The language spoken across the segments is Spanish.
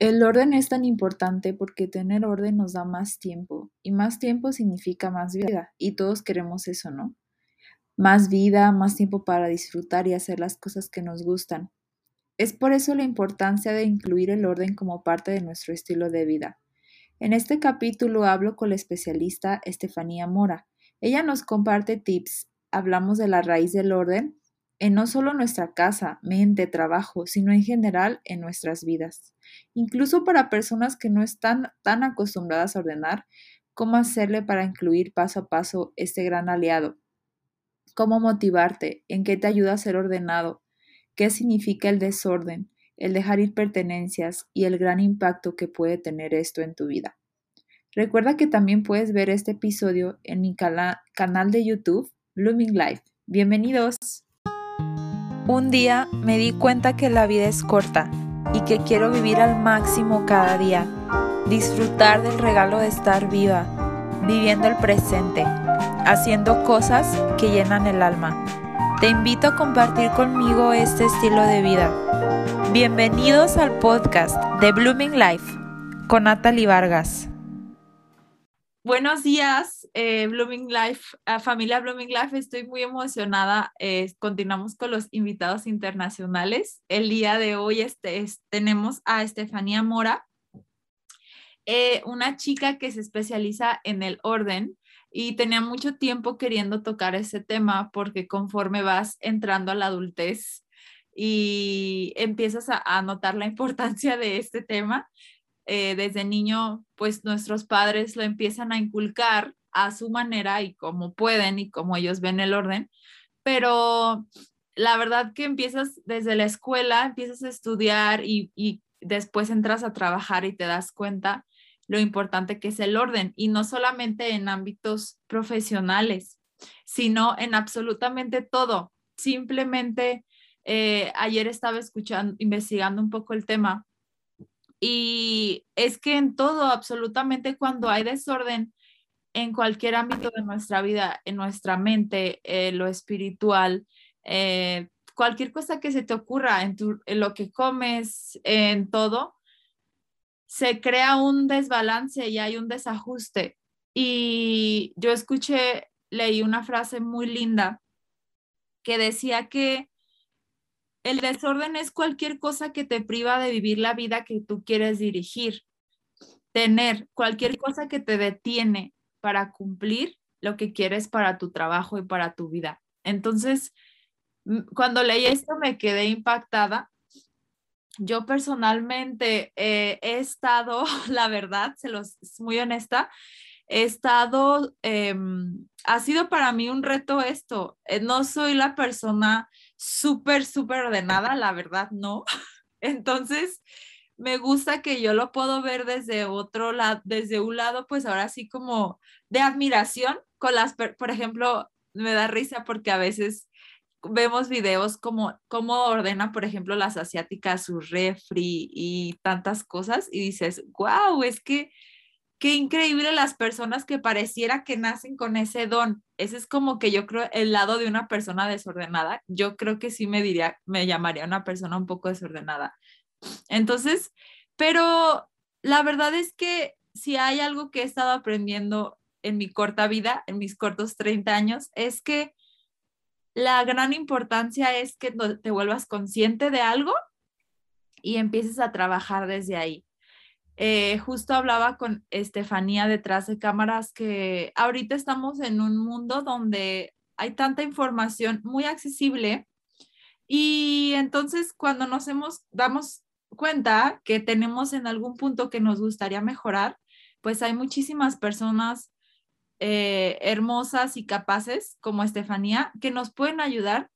El orden es tan importante porque tener orden nos da más tiempo y más tiempo significa más vida y todos queremos eso, ¿no? Más vida, más tiempo para disfrutar y hacer las cosas que nos gustan. Es por eso la importancia de incluir el orden como parte de nuestro estilo de vida. En este capítulo hablo con la especialista Estefanía Mora. Ella nos comparte tips, hablamos de la raíz del orden en no solo nuestra casa, mente, trabajo, sino en general en nuestras vidas. Incluso para personas que no están tan acostumbradas a ordenar, cómo hacerle para incluir paso a paso este gran aliado. Cómo motivarte, en qué te ayuda a ser ordenado, qué significa el desorden, el dejar ir pertenencias y el gran impacto que puede tener esto en tu vida. Recuerda que también puedes ver este episodio en mi canal de YouTube, Blooming Life. Bienvenidos. Un día me di cuenta que la vida es corta y que quiero vivir al máximo cada día, disfrutar del regalo de estar viva, viviendo el presente, haciendo cosas que llenan el alma. Te invito a compartir conmigo este estilo de vida. Bienvenidos al podcast de Blooming Life con Natalie Vargas. Buenos días, eh, Blooming Life, familia Blooming Life. Estoy muy emocionada. Eh, continuamos con los invitados internacionales. El día de hoy este, tenemos a Estefanía Mora, eh, una chica que se especializa en el orden y tenía mucho tiempo queriendo tocar ese tema porque conforme vas entrando a la adultez y empiezas a, a notar la importancia de este tema, eh, desde niño, pues nuestros padres lo empiezan a inculcar a su manera y como pueden y como ellos ven el orden, pero la verdad que empiezas desde la escuela, empiezas a estudiar y, y después entras a trabajar y te das cuenta lo importante que es el orden y no solamente en ámbitos profesionales, sino en absolutamente todo. Simplemente eh, ayer estaba escuchando, investigando un poco el tema y es que en todo, absolutamente cuando hay desorden en cualquier ámbito de nuestra vida, en nuestra mente, lo espiritual, eh, cualquier cosa que se te ocurra, en, en lo que comes, en todo, se crea un desbalance y hay un desajuste. Y yo escuché, leí una frase muy linda que decía que el desorden es cualquier cosa que te priva de vivir la vida que tú quieres dirigir, tener cualquier cosa que te detiene para cumplir lo que quieres para tu trabajo y para tu vida. Entonces, cuando leí esto me quedé impactada. Yo personalmente eh, he estado, la verdad, se los muy honesta, he estado, em, ha sido para mí un reto esto. Eh, no soy la persona súper, súper ordenada, la verdad, no. Entonces, me gusta que yo lo puedo ver desde otro lado, desde un lado, pues ahora sí como de admiración con las, por ejemplo, me da risa porque a veces vemos videos como cómo ordena, por ejemplo, las asiáticas su refri y tantas cosas y dices, wow, es que qué increíble las personas que pareciera que nacen con ese don. Ese es como que yo creo el lado de una persona desordenada. Yo creo que sí me diría, me llamaría una persona un poco desordenada. Entonces, pero la verdad es que si hay algo que he estado aprendiendo en mi corta vida, en mis cortos 30 años, es que la gran importancia es que te vuelvas consciente de algo y empieces a trabajar desde ahí. Eh, justo hablaba con Estefanía detrás de cámaras que ahorita estamos en un mundo donde hay tanta información muy accesible y entonces cuando nos hemos, damos cuenta que tenemos en algún punto que nos gustaría mejorar, pues hay muchísimas personas eh, hermosas y capaces como Estefanía que nos pueden ayudar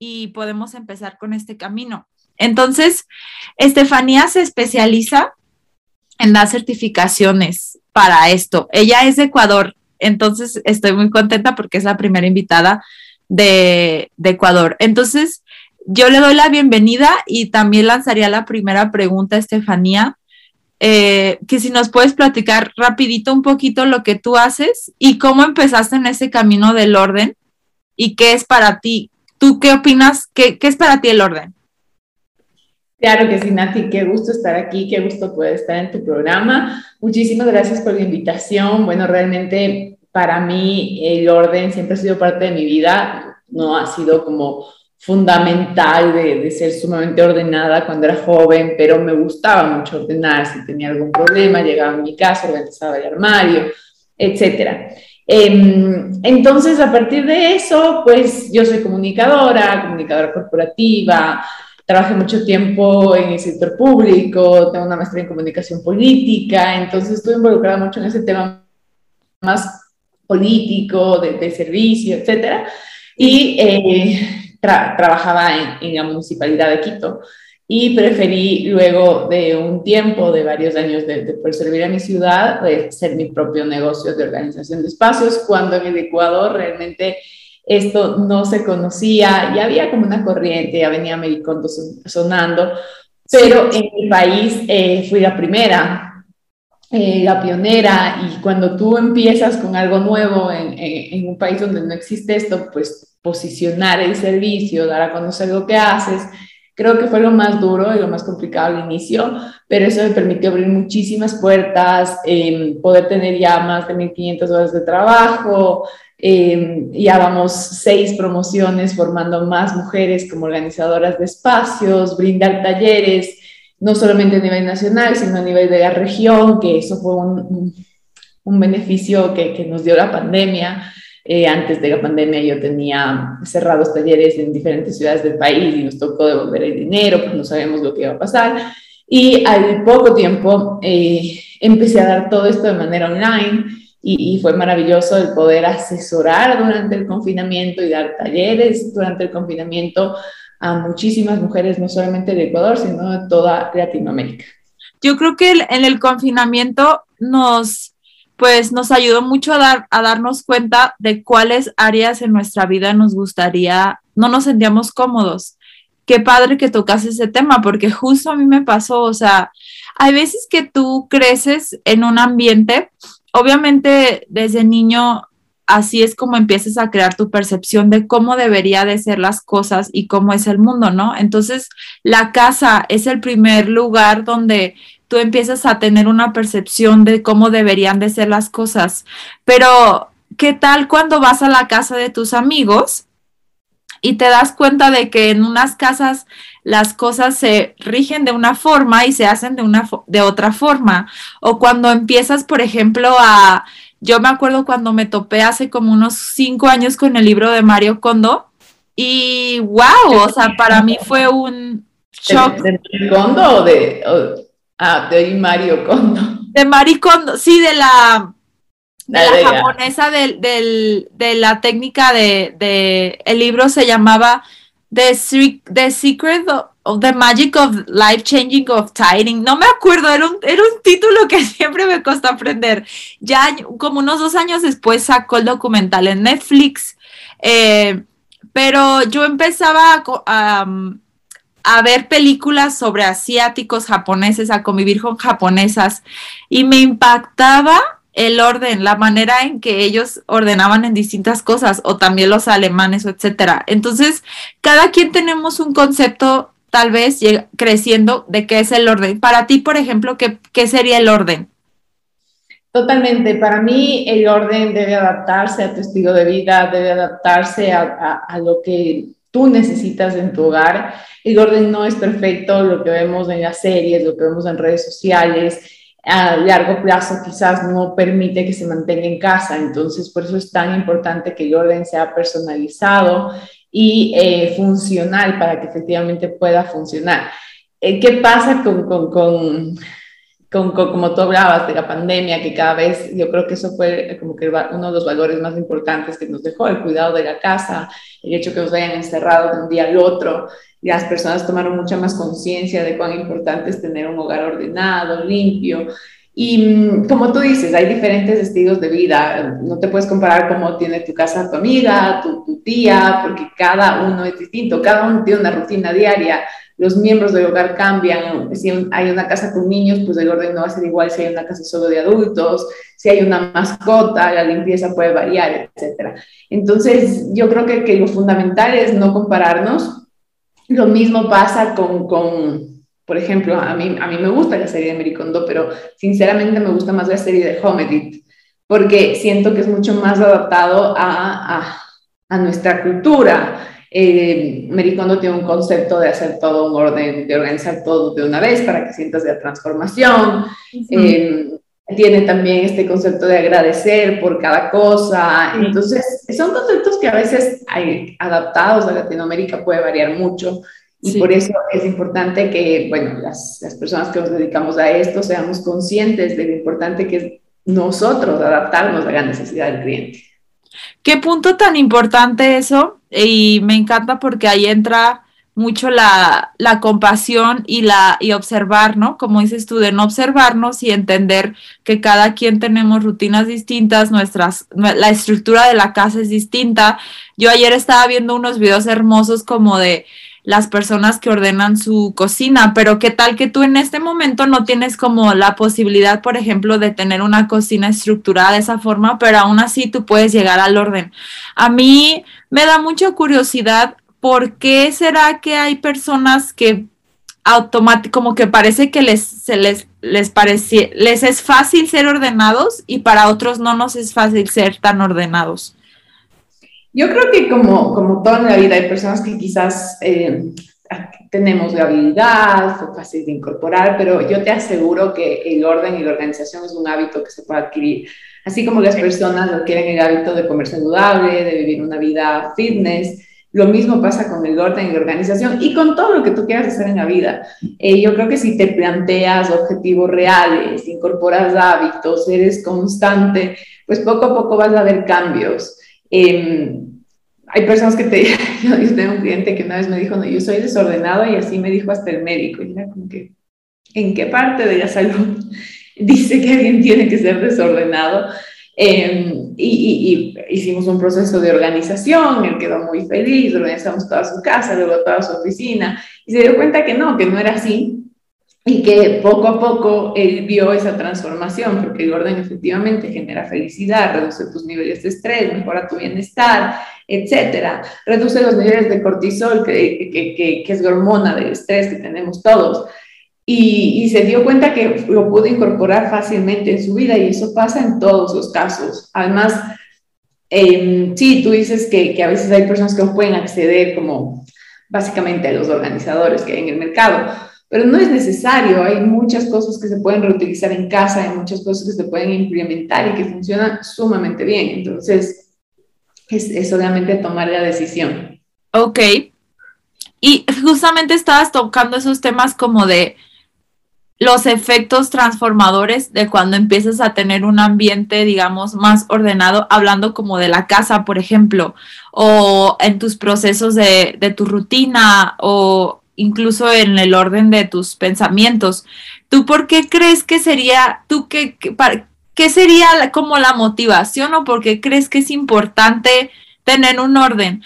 y podemos empezar con este camino. Entonces, Estefanía se especializa en dar certificaciones para esto. Ella es de Ecuador, entonces estoy muy contenta porque es la primera invitada de, Ecuador. Entonces, yo le doy la bienvenida y también lanzaría la primera pregunta, Estefanía, eh, que si nos puedes platicar rapidito un poquito lo que tú haces y cómo empezaste en ese camino del orden y qué es para ti. ¿Tú qué opinas? ¿Qué, qué es para ti el orden? Claro que sí, Nati, qué gusto estar aquí, qué gusto poder estar en tu programa. Muchísimas gracias por la invitación. Bueno, realmente para mí el orden siempre ha sido parte de mi vida, no ha sido como fundamental de, de, ser sumamente ordenada cuando era joven, pero me gustaba mucho ordenar. Si tenía algún problema, llegaba a mi casa, organizaba el armario, etcétera. Eh, entonces, a partir de eso, pues yo soy comunicadora, comunicadora corporativa, trabajé mucho tiempo en el sector público, tengo una maestría en comunicación política, entonces estuve involucrada mucho en ese tema más político, de, de servicio, etcétera. Y eh, tra trabajaba en, en, la municipalidad de Quito y preferí luego de un tiempo, de varios años de, de poder servir a mi ciudad, de ser mi propio negocio de organización de espacios, cuando en el Ecuador realmente esto no se conocía y había como una corriente, ya venía Americondo sonando, pero en mi país eh, fui la primera, eh, la pionera, y cuando tú empiezas con algo nuevo en, en, en, un país donde no existe esto, pues posicionar el servicio, dar a conocer lo que haces, creo que fue lo más duro y lo más complicado al inicio, pero eso me permitió abrir muchísimas puertas, eh, poder tener ya más de 1.500 horas de trabajo, eh, ya vamos seis promociones formando más mujeres como organizadoras de espacios, brindar talleres, no solamente a nivel nacional, sino a nivel de la región, que eso fue un, un beneficio que, que, nos dio la pandemia. Eh, antes de la pandemia yo tenía cerrados talleres en diferentes ciudades del país y nos tocó devolver el dinero, pues no sabemos lo que iba a pasar. Y al poco tiempo eh, empecé a dar todo esto de manera online y, fue maravilloso el poder asesorar durante el confinamiento y dar talleres durante el confinamiento a muchísimas mujeres, no solamente de Ecuador, sino de toda Latinoamérica. Yo creo que en el confinamiento nos, pues, nos ayudó mucho a, dar, a darnos cuenta de cuáles áreas en nuestra vida nos gustaría, no nos sentíamos cómodos. Qué padre que tocas ese tema, porque justo a mí me pasó, o sea, hay veces que tú creces en un ambiente obviamente desde niño así es como empiezas a crear tu percepción de cómo debería de ser las cosas y cómo es el mundo, ¿no? Entonces, la casa es el primer lugar donde tú empiezas a tener una percepción de cómo deberían de ser las cosas. Pero, ¿qué tal cuando vas a la casa de tus amigos y te das cuenta de que en unas casas las cosas se rigen de una forma y se hacen de, una de otra forma. O cuando empiezas, por ejemplo, a... Yo me acuerdo cuando me topé hace como unos cinco años con el libro de Mario Kondo y wow, o sea, para mí fue un shock. ¿De, de Kondo o de, o, ah, de Mario Kondo? De Mario Kondo, sí, de la, de la, la japonesa del, del, de la técnica de, de, el libro se llamaba The, the Secret of, of, the Magic of Life Changing of Tiding. No me acuerdo, era un, era un título que siempre me costó aprender. Ya como unos dos años después sacó el documental en Netflix, eh, pero yo empezaba a, a, a, ver películas sobre asiáticos, japoneses, a convivir con japonesas y me impactaba el orden, la manera en que ellos ordenaban en distintas cosas, o también los alemanes, etcétera. Entonces, cada quien tenemos un concepto, tal vez creciendo, de qué es el orden. Para ti, por ejemplo, ¿qué, sería el orden? Totalmente. Para mí, el orden debe adaptarse a tu estilo de vida, debe adaptarse a, a lo que tú necesitas en tu hogar. El orden no es perfecto, lo que vemos en las series, lo que vemos en redes sociales a largo plazo quizás no permite que se mantenga en casa. Entonces, por eso es tan importante que el orden sea personalizado y eh, funcional para que efectivamente pueda funcionar. Eh, ¿Qué pasa con, con, con, con, como tú hablabas de la pandemia, que cada vez yo creo que eso fue como que uno de los valores más importantes que nos dejó, el cuidado de la casa, el hecho que nos vayan encerrados de un día al otro, las personas tomaron mucha más conciencia de cuán importante es tener un hogar ordenado, limpio. Y mm, como tú dices, hay diferentes estilos de vida. No te puedes comparar cómo tiene tu casa tu amiga, tu, tu tía, porque cada uno es distinto. Cada uno tiene una rutina diaria. Los miembros del hogar cambian. Si hay una casa con niños, pues el orden no va a ser igual si hay una casa solo de adultos. Si hay una mascota, la limpieza puede variar, etc. Entonces, yo creo que, lo fundamental es no compararnos lo mismo pasa con, por ejemplo, a mí, a mí me gusta la serie de Mericondo, pero sinceramente me gusta más la serie de Home Edit, porque siento que es mucho más adaptado a, a nuestra cultura. Eh, Mericondo tiene un concepto de hacer todo un orden, de organizar todo de una vez para que sientas la transformación. Eh, tiene también este concepto de agradecer por cada cosa. Entonces, son conceptos que a veces hay, adaptados a Latinoamérica puede variar mucho. Y por eso es importante que, bueno, las, las, personas que nos dedicamos a esto seamos conscientes de lo importante que es nosotros adaptarnos a la necesidad del cliente. Qué punto tan importante eso. Y me encanta porque ahí entra mucho la, la, compasión y, la, y observar, ¿no? Como dices tú, de no observarnos y entender que cada quien tenemos rutinas distintas, nuestras, la estructura de la casa es distinta. Yo ayer estaba viendo unos videos hermosos como de las personas que ordenan su cocina, pero qué tal que tú en este momento no tienes como la posibilidad, por ejemplo, de tener una cocina estructurada de esa forma, pero aún así tú puedes llegar al orden. A mí me da mucha curiosidad ¿por qué será que hay personas que automáticamente, como que parece que les, se les, les, les es fácil ser ordenados y para otros no nos es fácil ser tan ordenados? Yo creo que como, como toda la vida hay personas que quizás eh, tenemos la habilidad, es fácil de incorporar, pero yo te aseguro que el orden y la organización es un hábito que se puede adquirir. Así como las personas adquieren el hábito de comer saludable, de vivir una vida fitness, lo mismo pasa con el orden y la organización y con todo lo que tú quieras hacer en la vida. Eh, yo creo que si te planteas objetivos reales, incorporas hábitos, eres constante, pues poco a poco vas a ver cambios. Em, hay personas que te... Yo tengo un cliente que una vez me dijo, no, yo soy desordenado y así me dijo hasta el médico. Y era como que, ¿en qué parte de la salud dice que alguien tiene que ser desordenado? Em, y, hicimos un proceso de organización, él quedó muy feliz, organizamos toda su casa, luego toda su oficina, y se dio cuenta que no, que no era así, y que poco a poco él vio esa transformación, porque el orden efectivamente genera felicidad, reduce tus niveles de estrés, mejora tu bienestar, etcétera, reduce los niveles de cortisol, que, que, que es hormona del estrés que tenemos todos. Y, se dio cuenta que lo pudo incorporar fácilmente en su vida y eso pasa en todos los casos. Además, eh, sí, tú dices que, que, a veces hay personas que no pueden acceder como básicamente a los organizadores que hay en el mercado, pero no es necesario, hay muchas cosas que se pueden reutilizar en casa, hay muchas cosas que se pueden implementar y que funcionan sumamente bien. Entonces, es, solamente tomar la decisión. Ok. Y justamente estabas tocando esos temas como de los efectos transformadores de cuando empiezas a tener un ambiente, digamos, más ordenado, hablando como de la casa, por ejemplo, o en tus procesos de, tu rutina o incluso en el orden de tus pensamientos. ¿Tú por qué crees que sería, tú qué, qué sería como la motivación o por qué crees que es importante tener un orden?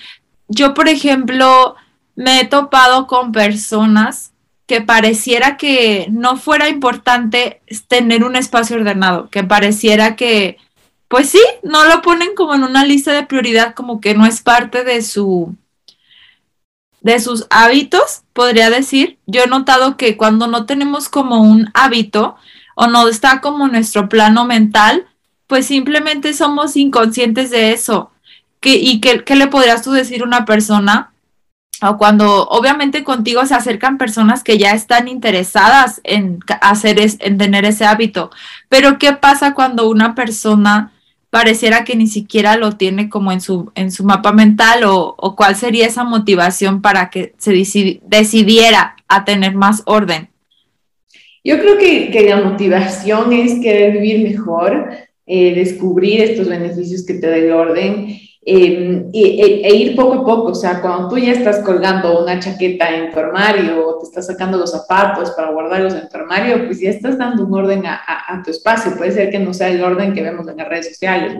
Yo, por ejemplo, me he topado con personas que pareciera que no fuera importante tener un espacio ordenado, que pareciera que, pues sí, no lo ponen como en una lista de prioridad, como que no es parte de su de sus hábitos, podría decir. Yo he notado que cuando no tenemos como un hábito o no está como nuestro plano mental, pues simplemente somos inconscientes de eso. ¿Qué, ¿Y qué, qué le podrías tú decir a una persona o cuando obviamente contigo se acercan personas que ya están interesadas en hacer es, en tener ese hábito, pero ¿qué pasa cuando una persona pareciera que ni siquiera lo tiene como en su en su mapa mental o, o cuál sería esa motivación para que se decidiera a tener más orden? Yo creo que, que la motivación es querer vivir mejor, eh, descubrir estos beneficios que te da el orden Em, e, e, ir poco a poco, o sea, cuando tú ya estás colgando una chaqueta en tu armario o te estás sacando los zapatos para guardarlos en tu armario, pues ya estás dando un orden a, a, tu espacio. Puede ser que no sea el orden que vemos en las redes sociales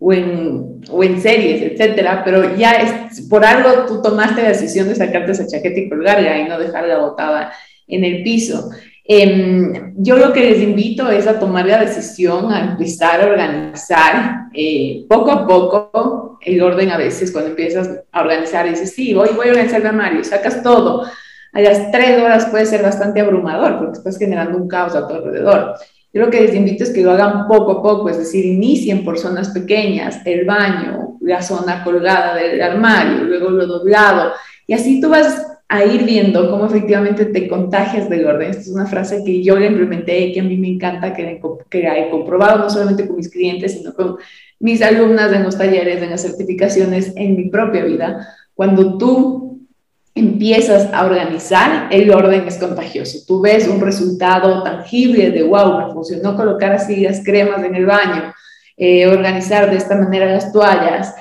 o, en, o en, series, etcétera, pero ya es, por algo tú tomaste la decisión de sacarte esa chaqueta y colgarla y no dejarla botada en el piso. Em, yo lo que les invito es a tomar la decisión, a empezar a organizar eh, poco a poco el orden a veces cuando empiezas a organizar, dices, sí, voy, voy a organizar el armario, sacas todo, a las tres horas puede ser bastante abrumador porque estás generando un caos a tu alrededor. Yo lo que les invito es que lo hagan poco a poco, es decir, inicien por zonas pequeñas, el baño, la zona colgada del armario, luego lo doblado, y así tú vas a ir viendo cómo efectivamente te contagias del orden. Esta es una frase que yo le implementé y que a mí me encanta, que, que he comprobado no solamente con mis clientes, sino con mis alumnas en los talleres, en las certificaciones, en mi propia vida. Cuando tú empiezas a organizar, el orden es contagioso. Tú ves un resultado tangible de, wow, me funcionó colocar así las cremas en el baño, eh, organizar de esta manera las toallas,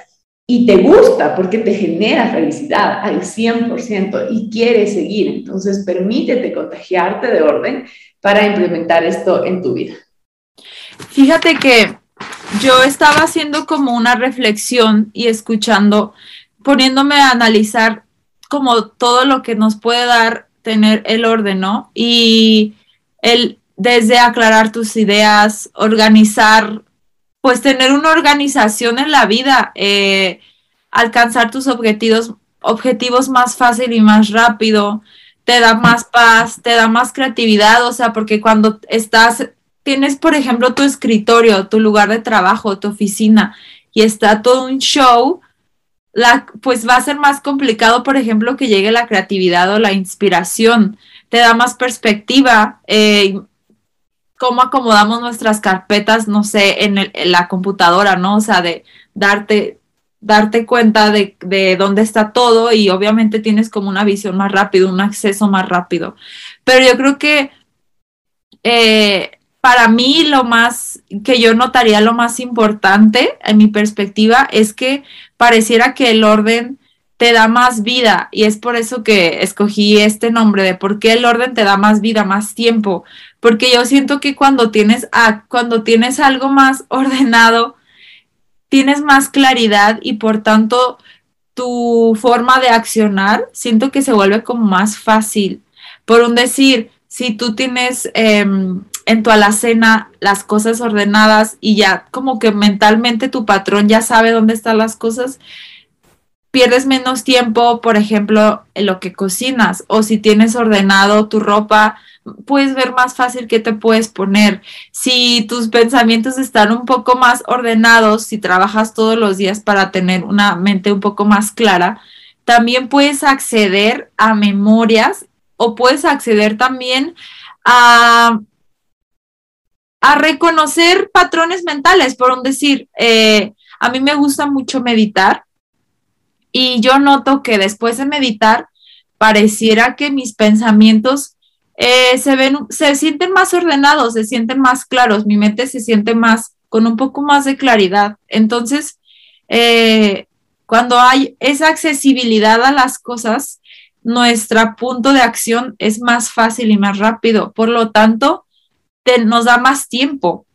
y te gusta porque te genera felicidad al 100% y quieres seguir. Entonces, permítete contagiarte de orden para implementar esto en tu vida. Fíjate que yo estaba haciendo como una reflexión y escuchando, poniéndome a analizar como todo lo que nos puede dar tener el orden, ¿no? Y el desde aclarar tus ideas, organizar pues tener una organización en la vida, eh, alcanzar tus objetivos, objetivos más fácil y más rápido, te da más paz, te da más creatividad, o sea, porque cuando estás, tienes, por ejemplo, tu escritorio, tu lugar de trabajo, tu oficina, y está todo un show, la, pues va a ser más complicado, por ejemplo, que llegue la creatividad o la inspiración, te da más perspectiva, eh, cómo acomodamos nuestras carpetas, no sé, en, la computadora, ¿no? O sea, de darte, darte cuenta de, dónde está todo y obviamente tienes como una visión más rápida, un acceso más rápido. Pero yo creo que eh, para mí lo más, que yo notaría lo más importante en mi perspectiva es que pareciera que el orden te da más vida y es por eso que escogí este nombre de por qué el orden te da más vida, más tiempo, porque yo siento que cuando tienes, cuando tienes algo más ordenado, tienes más claridad y por tanto tu forma de accionar siento que se vuelve como más fácil. Por un decir, si tú tienes em, en tu alacena las cosas ordenadas y ya como que mentalmente tu patrón ya sabe dónde están las cosas, pierdes menos tiempo, por ejemplo, en lo que cocinas o si tienes ordenado tu ropa, puedes ver más fácil qué te puedes poner. Si tus pensamientos están un poco más ordenados, si trabajas todos los días para tener una mente un poco más clara, también puedes acceder a memorias o puedes acceder también a, a reconocer patrones mentales, por un decir, eh, a mí me gusta mucho meditar y yo noto que después de meditar, pareciera que mis pensamientos eh, se ven, se sienten más ordenados, se sienten más claros, mi mente se siente más, con un poco más de claridad. Entonces, eh, cuando hay esa accesibilidad a las cosas, nuestro punto de acción es más fácil y más rápido. Por lo tanto, nos da más tiempo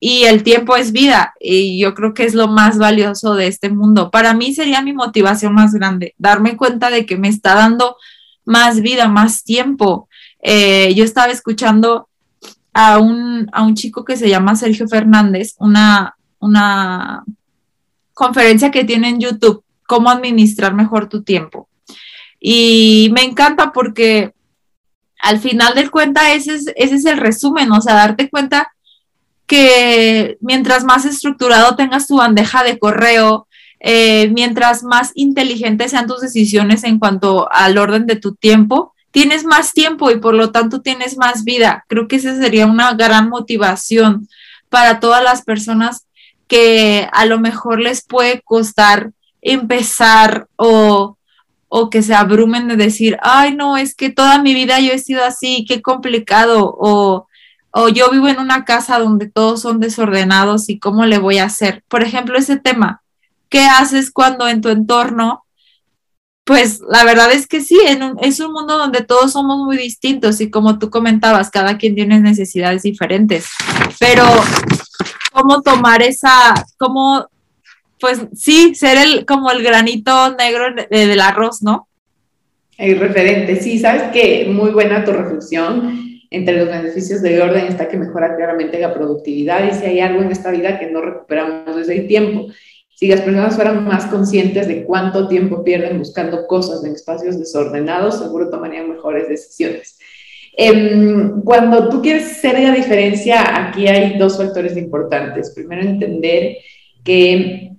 y el tiempo es vida y yo creo que es lo más valioso de este mundo. Para mí sería mi motivación más grande, darme cuenta de que me está dando más vida, más tiempo. Eh, yo estaba escuchando a un, a un chico que se llama Sergio Fernández, una, una conferencia que tiene en YouTube, cómo administrar mejor tu tiempo. Y me encanta porque al final del cuenta ese es, ese es el resumen, o sea, darte cuenta que mientras más estructurado tengas tu bandeja de correo, eh, mientras más inteligentes sean tus decisiones en cuanto al orden de tu tiempo, tienes más tiempo y por lo tanto tienes más vida. Creo que esa sería una gran motivación para todas las personas que a lo mejor les puede costar empezar o, o que se abrumen de decir, ay, no, es que toda mi vida yo he sido así, qué complicado, o o yo vivo en una casa donde todos son desordenados y cómo le voy a hacer. Por ejemplo, ese tema, ¿qué haces cuando en tu entorno, pues la verdad es que sí, es un mundo donde todos somos muy distintos y como tú comentabas, cada quien tiene necesidades diferentes, pero cómo tomar esa, cómo, pues sí, ser el, como el granito negro del arroz, ¿no? El referente, sí, sabes que muy buena tu reflexión entre los beneficios del orden está que mejora claramente la productividad y si hay algo en esta vida que no recuperamos desde el tiempo. Si las personas fueran más conscientes de cuánto tiempo pierden buscando cosas en espacios desordenados, seguro tomarían mejores decisiones. Em, cuando tú quieres hacer la diferencia, aquí hay dos factores importantes. Primero, entender que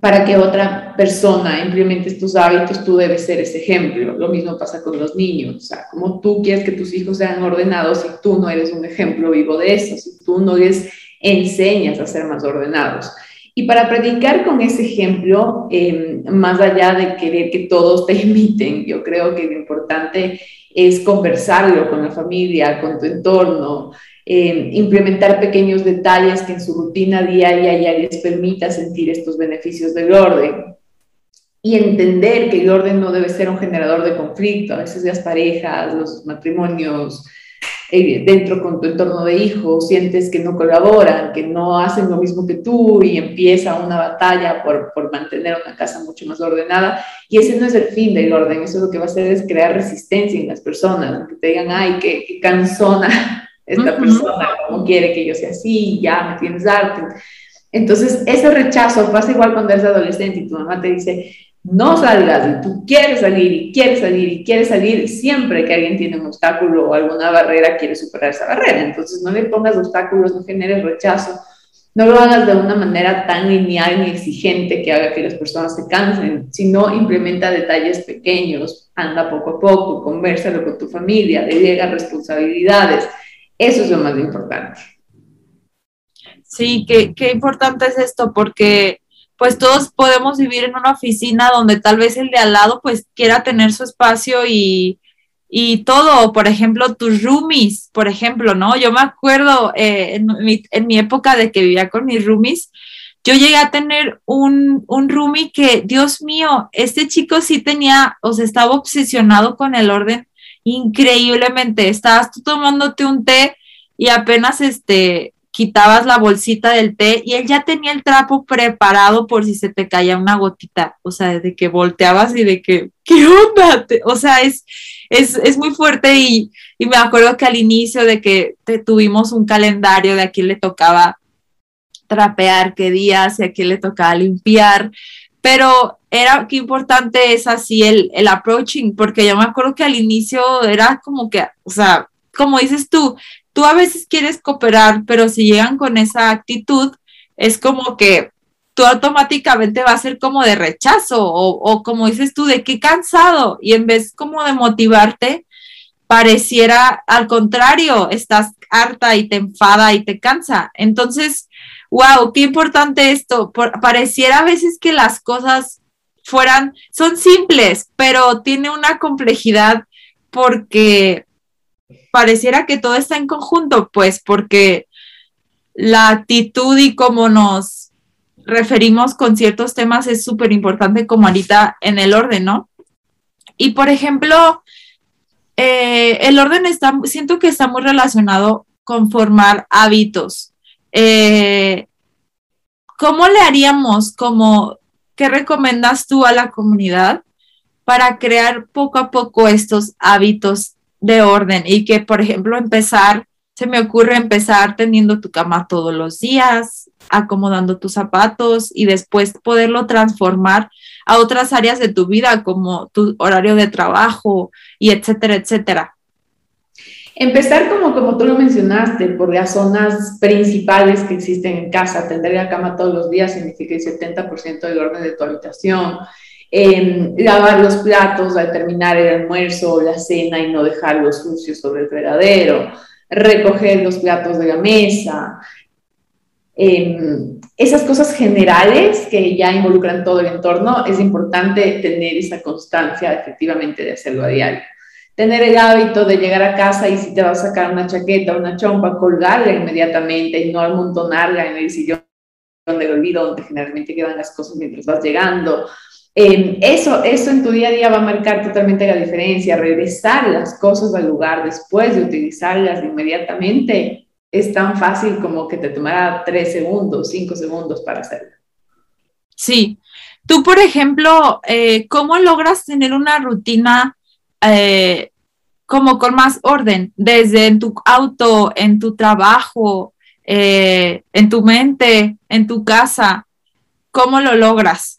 para que otra persona implemente estos hábitos, tú debes ser ese ejemplo. Lo mismo pasa con los niños. O sea, como tú quieres que tus hijos sean ordenados si tú no eres un ejemplo vivo de eso, si tú no les enseñas a ser más ordenados. Y para predicar con ese ejemplo, em, más allá de querer que todos te imiten, yo creo que lo importante es conversarlo con la familia, con tu entorno, em, implementar pequeños detalles que en su rutina diaria ya les permita sentir estos beneficios del orden. Y entender que el orden no debe ser un generador de conflicto. A veces las parejas, los matrimonios, eh, dentro con tu entorno de hijos, sientes que no colaboran, que no hacen lo mismo que tú y empieza una batalla por, por mantener una casa mucho más ordenada. Y ese no es el fin del orden, eso lo que va a hacer es crear resistencia en las personas, que te digan, ay, qué, qué cansona esta persona, cómo quiere que yo sea así, ya me tienes arte. Entonces, ese rechazo pasa igual cuando eres adolescente y tu mamá te dice, no salgas y tú quieres salir y quieres salir y quieres salir, siempre que alguien tiene un obstáculo o alguna barrera, quiere superar esa barrera. Entonces no le pongas obstáculos, no generes rechazo, no lo hagas de una manera tan lineal ni exigente que haga que las personas se cansen, sino implementa detalles pequeños, anda poco a poco, conversalo con tu familia, delega responsabilidades. Eso es lo más importante. Sí, qué, qué importante es esto, porque pues todos podemos vivir en una oficina donde tal vez el de al lado pues quiera tener su espacio y, y todo, por ejemplo, tus roomies, por ejemplo, ¿no? Yo me acuerdo eh, en, mi, época de que vivía con mis roomies, yo llegué a tener un, un roomie que, Dios mío, este chico sí tenía, o sea, estaba obsesionado con el orden increíblemente. Estabas tú tomándote un té y apenas este, quitabas la bolsita del té y él ya tenía el trapo preparado por si se te caía una gotita, o sea, de que volteabas y de que, ¿qué onda? O sea, es, es, muy fuerte y, me acuerdo que al inicio de que tuvimos un calendario de a quién le tocaba trapear, qué días y a quién le tocaba limpiar, pero era qué importante es así el, el approaching, porque yo me acuerdo que al inicio era como que, o sea, como dices tú, tú a veces quieres cooperar, pero si llegan con esa actitud, es como que tú automáticamente va a ser como de rechazo o, como dices tú, de qué cansado y en vez como de motivarte, pareciera al contrario, estás harta y te enfada y te cansa. Entonces, wow, qué importante esto. pareciera a veces que las cosas fueran, son simples, pero tiene una complejidad porque pareciera que todo está en conjunto, pues porque la actitud y cómo nos referimos con ciertos temas es súper importante como ahorita en el orden, ¿no? Y por ejemplo, eh, el orden está, siento que está muy relacionado con formar hábitos. Eh, ¿Cómo le haríamos como, qué recomendas tú a la comunidad para crear poco a poco estos hábitos de orden y que, por ejemplo, empezar, se me ocurre empezar teniendo tu cama todos los días, acomodando tus zapatos y después poderlo transformar a otras áreas de tu vida como tu horario de trabajo y etcétera, etcétera. Empezar como, como tú lo mencionaste, por las zonas principales que existen en casa, tender la cama todos los días significa el 70% del orden de tu habitación, lavar los platos al terminar el almuerzo o la cena y no dejarlos sucios sobre el fregadero, recoger los platos de la mesa, esas cosas generales que ya involucran todo el entorno, es importante tener esa constancia efectivamente de hacerlo a diario. Tener el hábito de llegar a casa y si te vas a sacar una chaqueta una chompa, colgarla inmediatamente y no amontonarla en el sillón donde el olvido, donde generalmente quedan las cosas mientras vas llegando, Em, eso, eso en tu día a día va a marcar totalmente la diferencia. Regresar las cosas al lugar después de utilizarlas inmediatamente es tan fácil como que te tomará tres segundos, cinco segundos para hacerlo. Sí. Tú, por ejemplo, eh, ¿cómo logras tener una rutina eh, como con más orden? Desde en tu auto, en tu trabajo, eh, en tu mente, en tu casa ¿cómo lo logras?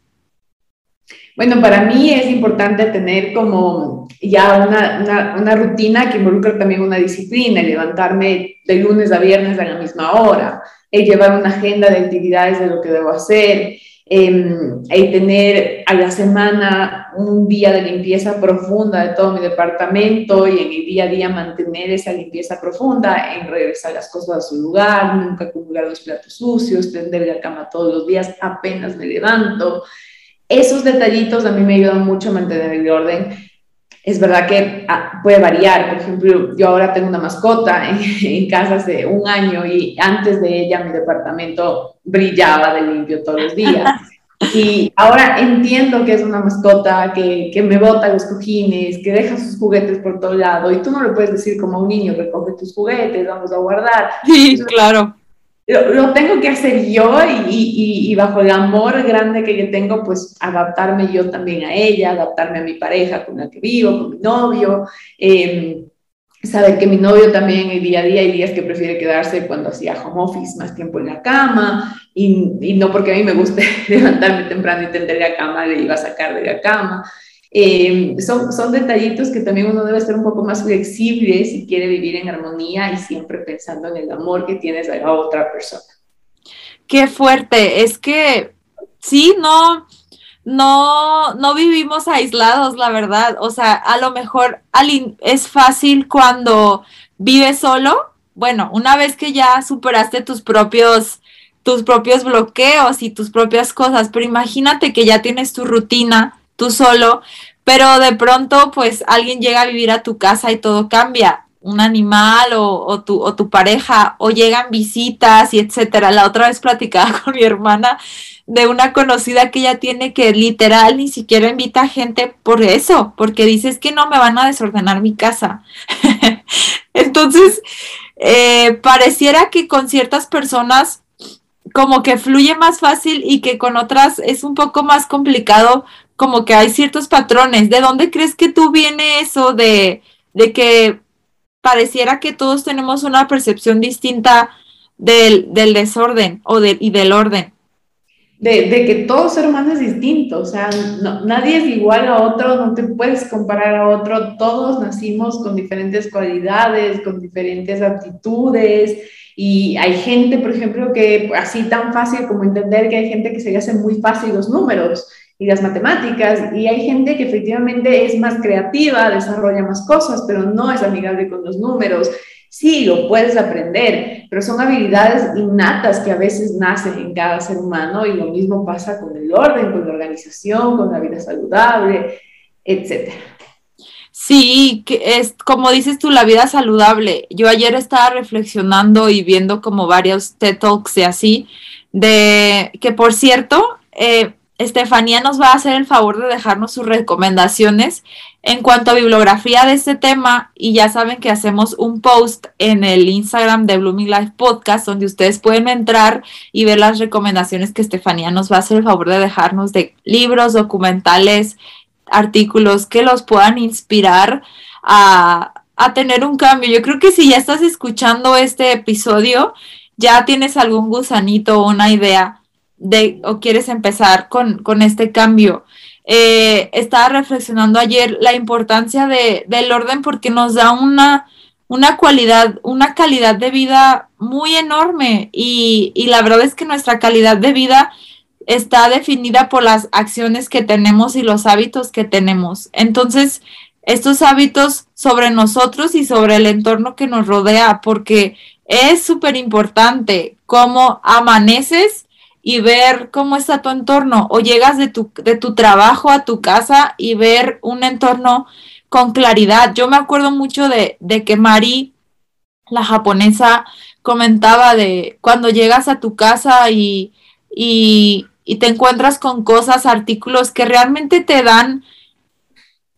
Bueno, para mí es importante tener como ya una, una, rutina que involucra también una disciplina, levantarme de lunes a viernes a la misma hora, llevar una agenda de actividades de lo que debo hacer, eh, tener a la semana un día de limpieza profunda de todo mi departamento y en el día a día mantener esa limpieza profunda, en regresar las cosas a su lugar, nunca acumular los platos sucios, tender la cama todos los días apenas me levanto esos detallitos a mí me ayudan mucho a mantener el orden. Es verdad que ah, puede variar. Por ejemplo, yo ahora tengo una mascota en, casa hace un año y antes de ella mi departamento brillaba de limpio todos los días. Y ahora entiendo que es una mascota que, que, me bota los cojines, que deja sus juguetes por todo lado. Y tú no le puedes decir como a un niño, recoge tus juguetes, vamos a guardar. Sí, claro lo, tengo que hacer yo y, y, bajo el amor grande que yo tengo, pues adaptarme yo también a ella, adaptarme a mi pareja con la que vivo, con mi novio, em, saber que mi novio también el día a día hay días que prefiere quedarse cuando hacía home office más tiempo en la cama y, y no porque a mí me guste levantarme temprano y tender la cama, le iba a sacar de la cama. Eh, son, son detallitos que también uno debe ser un poco más flexible si quiere vivir en armonía y siempre pensando en el amor que tienes a otra persona. Qué fuerte, es que sí, no, no, no vivimos aislados, la verdad. O sea, a lo mejor es fácil cuando vives solo. Bueno, una vez que ya superaste tus propios tus propios bloqueos y tus propias cosas, pero imagínate que ya tienes tu rutina, tú solo, pero de pronto pues alguien llega a vivir a tu casa y todo cambia, un animal o, tu, o tu pareja, o llegan visitas y etcétera. La otra vez platicaba con mi hermana de una conocida que ella tiene que literal ni siquiera invita a gente por eso, porque dices que no me van a desordenar mi casa. Entonces, eh, pareciera que con ciertas personas como que fluye más fácil y que con otras es un poco más complicado como que hay ciertos patrones. ¿De dónde crees que tú viene eso de, de que pareciera que todos tenemos una percepción distinta del, del desorden o de, y del orden? De, de, que todo ser humano es distinto, o sea, nadie es igual a otro, no te puedes comparar a otro, todos nacimos con diferentes cualidades, con diferentes aptitudes, y hay gente, por ejemplo, que así tan fácil como entender que hay gente que se le hace muy fácil los números, y las matemáticas, y hay gente que efectivamente es más creativa, desarrolla más cosas, pero no es amigable con los números. Sí, lo puedes aprender, pero son habilidades innatas que a veces nacen en cada ser humano y lo mismo pasa con el orden, con la organización, con la vida saludable, etc. Sí, que es como dices tú, la vida saludable. Yo ayer estaba reflexionando y viendo como varios TED Talks y así, de que por cierto, eh, Estefanía nos va a hacer el favor de dejarnos sus recomendaciones en cuanto a bibliografía de este tema y ya saben que hacemos un post en el Instagram de Blooming Life Podcast donde ustedes pueden entrar y ver las recomendaciones que Estefanía nos va a hacer el favor de dejarnos de libros, documentales, artículos que los puedan inspirar a, a tener un cambio. Yo creo que si ya estás escuchando este episodio, ya tienes algún gusanito o una idea de, o quieres empezar con, con este cambio. Eh, estaba reflexionando ayer la importancia de, del orden porque nos da una, una cualidad, una calidad de vida muy enorme y, y, la verdad es que nuestra calidad de vida está definida por las acciones que tenemos y los hábitos que tenemos. Entonces, estos hábitos sobre nosotros y sobre el entorno que nos rodea, porque es súper importante cómo amaneces y ver cómo está tu entorno o llegas de tu, de tu trabajo a tu casa y ver un entorno con claridad. Yo me acuerdo mucho de, de que Mari, la japonesa, comentaba de cuando llegas a tu casa y, y, y te encuentras con cosas, artículos que realmente te dan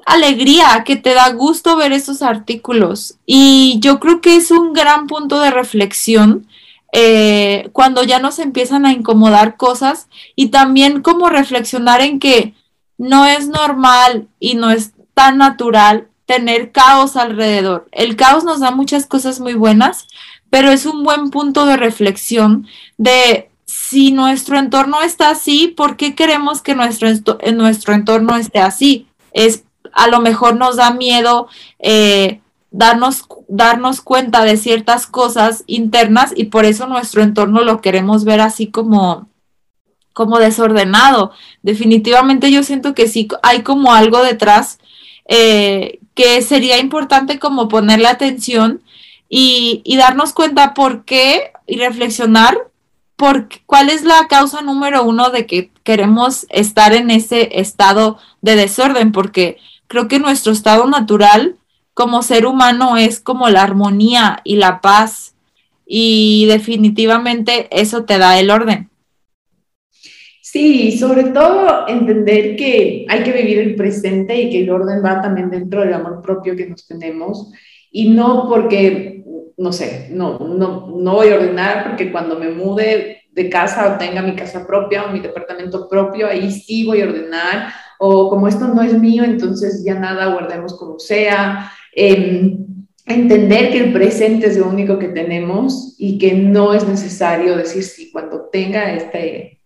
alegría, que te da gusto ver esos artículos. Y yo creo que es un gran punto de reflexión eh, cuando ya nos empiezan a incomodar cosas y también como reflexionar en que no es normal y no es tan natural tener caos alrededor. El caos nos da muchas cosas muy buenas, pero es un buen punto de reflexión de si nuestro entorno está así, ¿por qué queremos que nuestro, nuestro entorno esté así? Es a lo mejor nos da miedo eh, darnos, darnos cuenta de ciertas cosas internas y por eso nuestro entorno lo queremos ver así como, como desordenado. Definitivamente yo siento que sí hay como algo detrás eh, que sería importante como ponerle atención y, y darnos cuenta por qué y reflexionar ¿cuál es la causa número uno de que queremos estar en ese estado de desorden? Porque creo que nuestro estado natural como ser humano es como la armonía y la paz y definitivamente eso te da el orden. Sí, sobre todo entender que hay que vivir el presente y que el orden va también dentro del amor propio que nos tenemos y no porque no sé, no, no, no voy a ordenar porque cuando me mude de casa o tenga mi casa propia o mi departamento propio, ahí sí voy a ordenar. O como esto no es mío, entonces ya nada, guardemos como sea. Em, entender que el presente es lo único que tenemos y que no es necesario decir sí, cuando tenga este,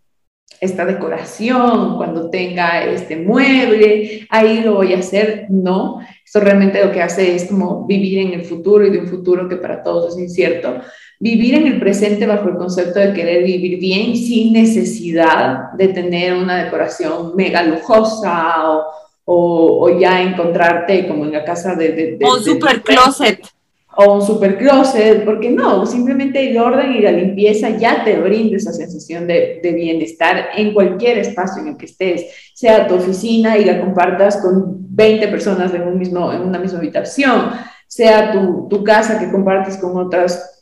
esta decoración, cuando tenga este mueble, ahí lo voy a hacer. No, esto realmente lo que hace es como vivir en el futuro y de un futuro que para todos es incierto. Vivir en el presente bajo el concepto de querer vivir bien sin necesidad de tener una decoración mega lujosa o, o, ya encontrarte como en la casa de... de, de un super closet. O un super closet, porque no, simplemente el orden y la limpieza ya te brinda esa sensación de, de, bienestar en cualquier espacio en el que estés, sea tu oficina y la compartas con 20 personas en, un mismo, en una misma habitación, sea tu, tu casa que compartes con otras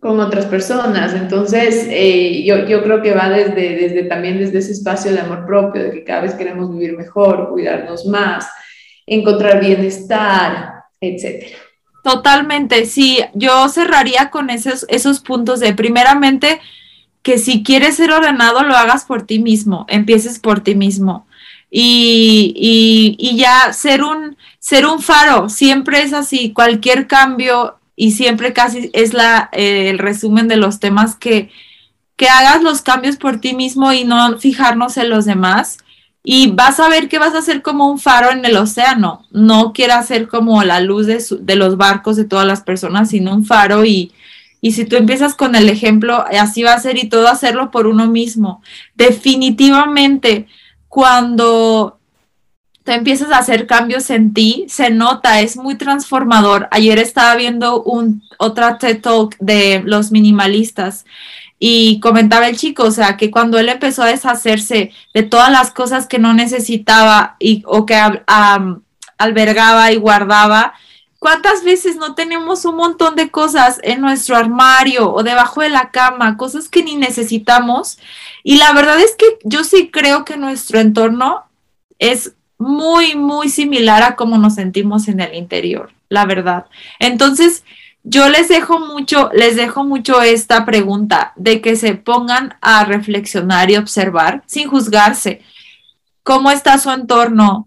con otras personas. Entonces, eh, yo, yo, creo que va desde, desde también desde ese espacio de amor propio, de que cada vez queremos vivir mejor, cuidarnos más, encontrar bienestar, etcétera. Totalmente, sí, yo cerraría con esos, esos puntos de primeramente que si quieres ser ordenado lo hagas por ti mismo, empieces por ti mismo. Y, y, y ya ser un, ser un faro, siempre es así, cualquier cambio y siempre casi es la, eh, el resumen de los temas que, que hagas los cambios por ti mismo y no fijarnos en los demás y vas a ver que vas a ser como un faro en el océano. No quieras ser como la luz de, los barcos de todas las personas, sino un faro y, y si tú empiezas con el ejemplo, así va a ser y todo hacerlo por uno mismo. Definitivamente, cuando empiezas a hacer cambios en ti, se nota, es muy transformador. Ayer estaba viendo un otra TED Talk de los minimalistas y comentaba el chico, o sea, que cuando él empezó a deshacerse de todas las cosas que no necesitaba y, o que albergaba y guardaba, ¿cuántas veces no tenemos un montón de cosas en nuestro armario o debajo de la cama, cosas que ni necesitamos? Y la verdad es que yo sí creo que nuestro entorno es muy, muy similar a cómo nos sentimos en el interior, la verdad. Entonces, yo les dejo mucho, les dejo mucho esta pregunta de que se pongan a reflexionar y observar sin juzgarse. ¿Cómo está su entorno?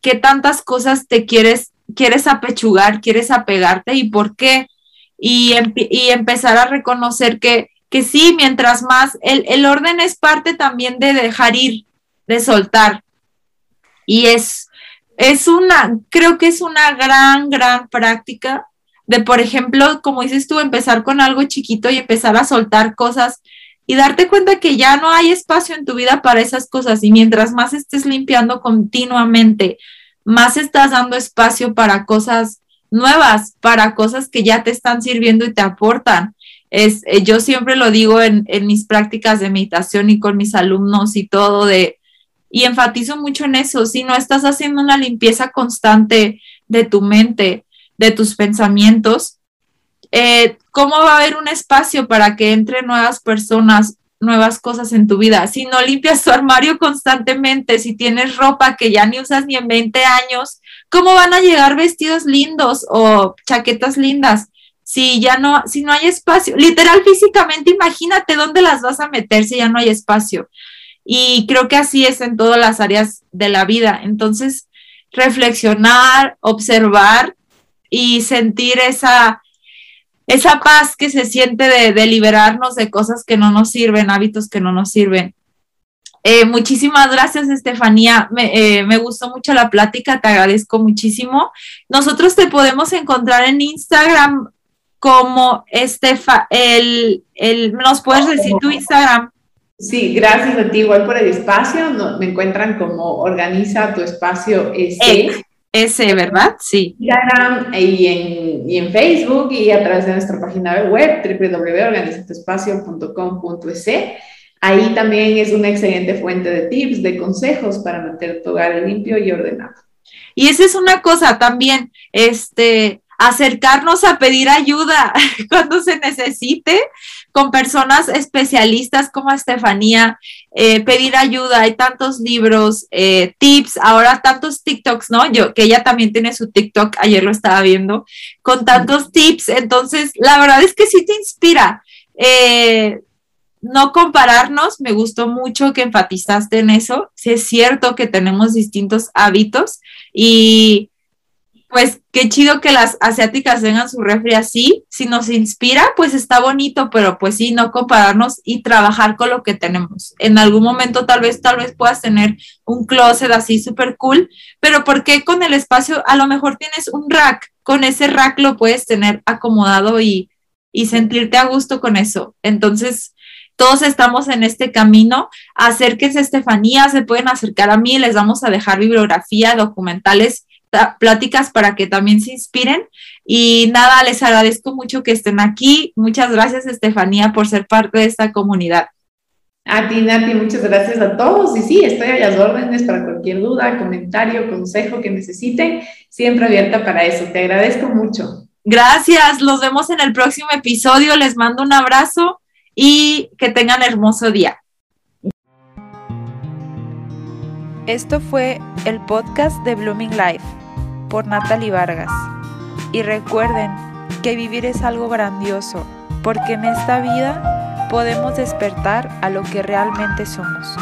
¿Qué tantas cosas te quieres, quieres apechugar, quieres apegarte y por qué? Y, empezar a reconocer que, que sí, mientras más, el, el orden es parte también de dejar ir, de soltar. Y es, es una, creo que es una gran, gran práctica de, por ejemplo, como dices tú, empezar con algo chiquito y empezar a soltar cosas y darte cuenta que ya no hay espacio en tu vida para esas cosas y mientras más estés limpiando continuamente, más estás dando espacio para cosas nuevas, para cosas que ya te están sirviendo y te aportan. Es, eh, yo siempre lo digo en, en mis prácticas de meditación y con mis alumnos y todo de, y enfatizo mucho en eso, si no estás haciendo una limpieza constante de tu mente, de tus pensamientos, eh, ¿cómo va a haber un espacio para que entre nuevas personas, nuevas cosas en tu vida? Si no limpias tu armario constantemente, si tienes ropa que ya ni usas ni en 20 años, ¿cómo van a llegar vestidos lindos o chaquetas lindas? Si ya no, si no hay espacio, literal físicamente, imagínate dónde las vas a meter si ya no hay espacio. Y creo que así es en todas las áreas de la vida. Entonces, reflexionar, observar y sentir esa, esa paz que se siente de, liberarnos de cosas que no nos sirven, hábitos que no nos sirven. Eh, muchísimas gracias, Estefanía. Me, eh, me, gustó mucho la plática, te agradezco muchísimo. Nosotros te podemos encontrar en Instagram como Estefa, el, el, ¿nos puedes decir tu Instagram? Sí, gracias a ti, igual por el espacio. me encuentran como Organiza tu Espacio ese. Ese, ¿verdad? Sí. Instagram y en, y en Facebook y a través de nuestra página web www.organizatuespacio.com.es. Ahí también es una excelente fuente de tips, de consejos para mantener tu hogar limpio y ordenado. Y esa es una cosa también, este, acercarnos a pedir ayuda cuando se necesite con personas especialistas como Estefanía, eh, pedir ayuda, hay tantos libros, eh, tips, ahora tantos TikToks, ¿no? Yo, que ella también tiene su TikTok, ayer lo estaba viendo, con tantos tips, entonces la verdad es que sí te inspira. Eh, no compararnos, me gustó mucho que enfatizaste en eso, sí es cierto que tenemos distintos hábitos y pues qué chido que las asiáticas tengan su refri así. Si nos inspira, pues está bonito, pero pues sí, no compararnos y trabajar con lo que tenemos. En algún momento tal vez, tal vez puedas tener un closet así súper cool, pero ¿por qué con el espacio? A lo mejor tienes un rack, con ese rack lo puedes tener acomodado y, y sentirte a gusto con eso. Entonces, todos estamos en este camino. Acérquense, Estefanía, se pueden acercar a mí, les vamos a dejar bibliografía, documentales pláticas para que también se inspiren. Y nada, les agradezco mucho que estén aquí. Muchas gracias, Estefanía, por ser parte de esta comunidad. A ti, Nati, muchas gracias a todos. Y sí, estoy a las órdenes para cualquier duda, comentario, consejo que necesiten. Siempre abierta para eso. Te agradezco mucho. Gracias. Los vemos en el próximo episodio. Les mando un abrazo y que tengan hermoso día. Esto fue el podcast de Blooming Life por Natalie Vargas. Y recuerden que vivir es algo grandioso, porque en esta vida podemos despertar a lo que realmente somos.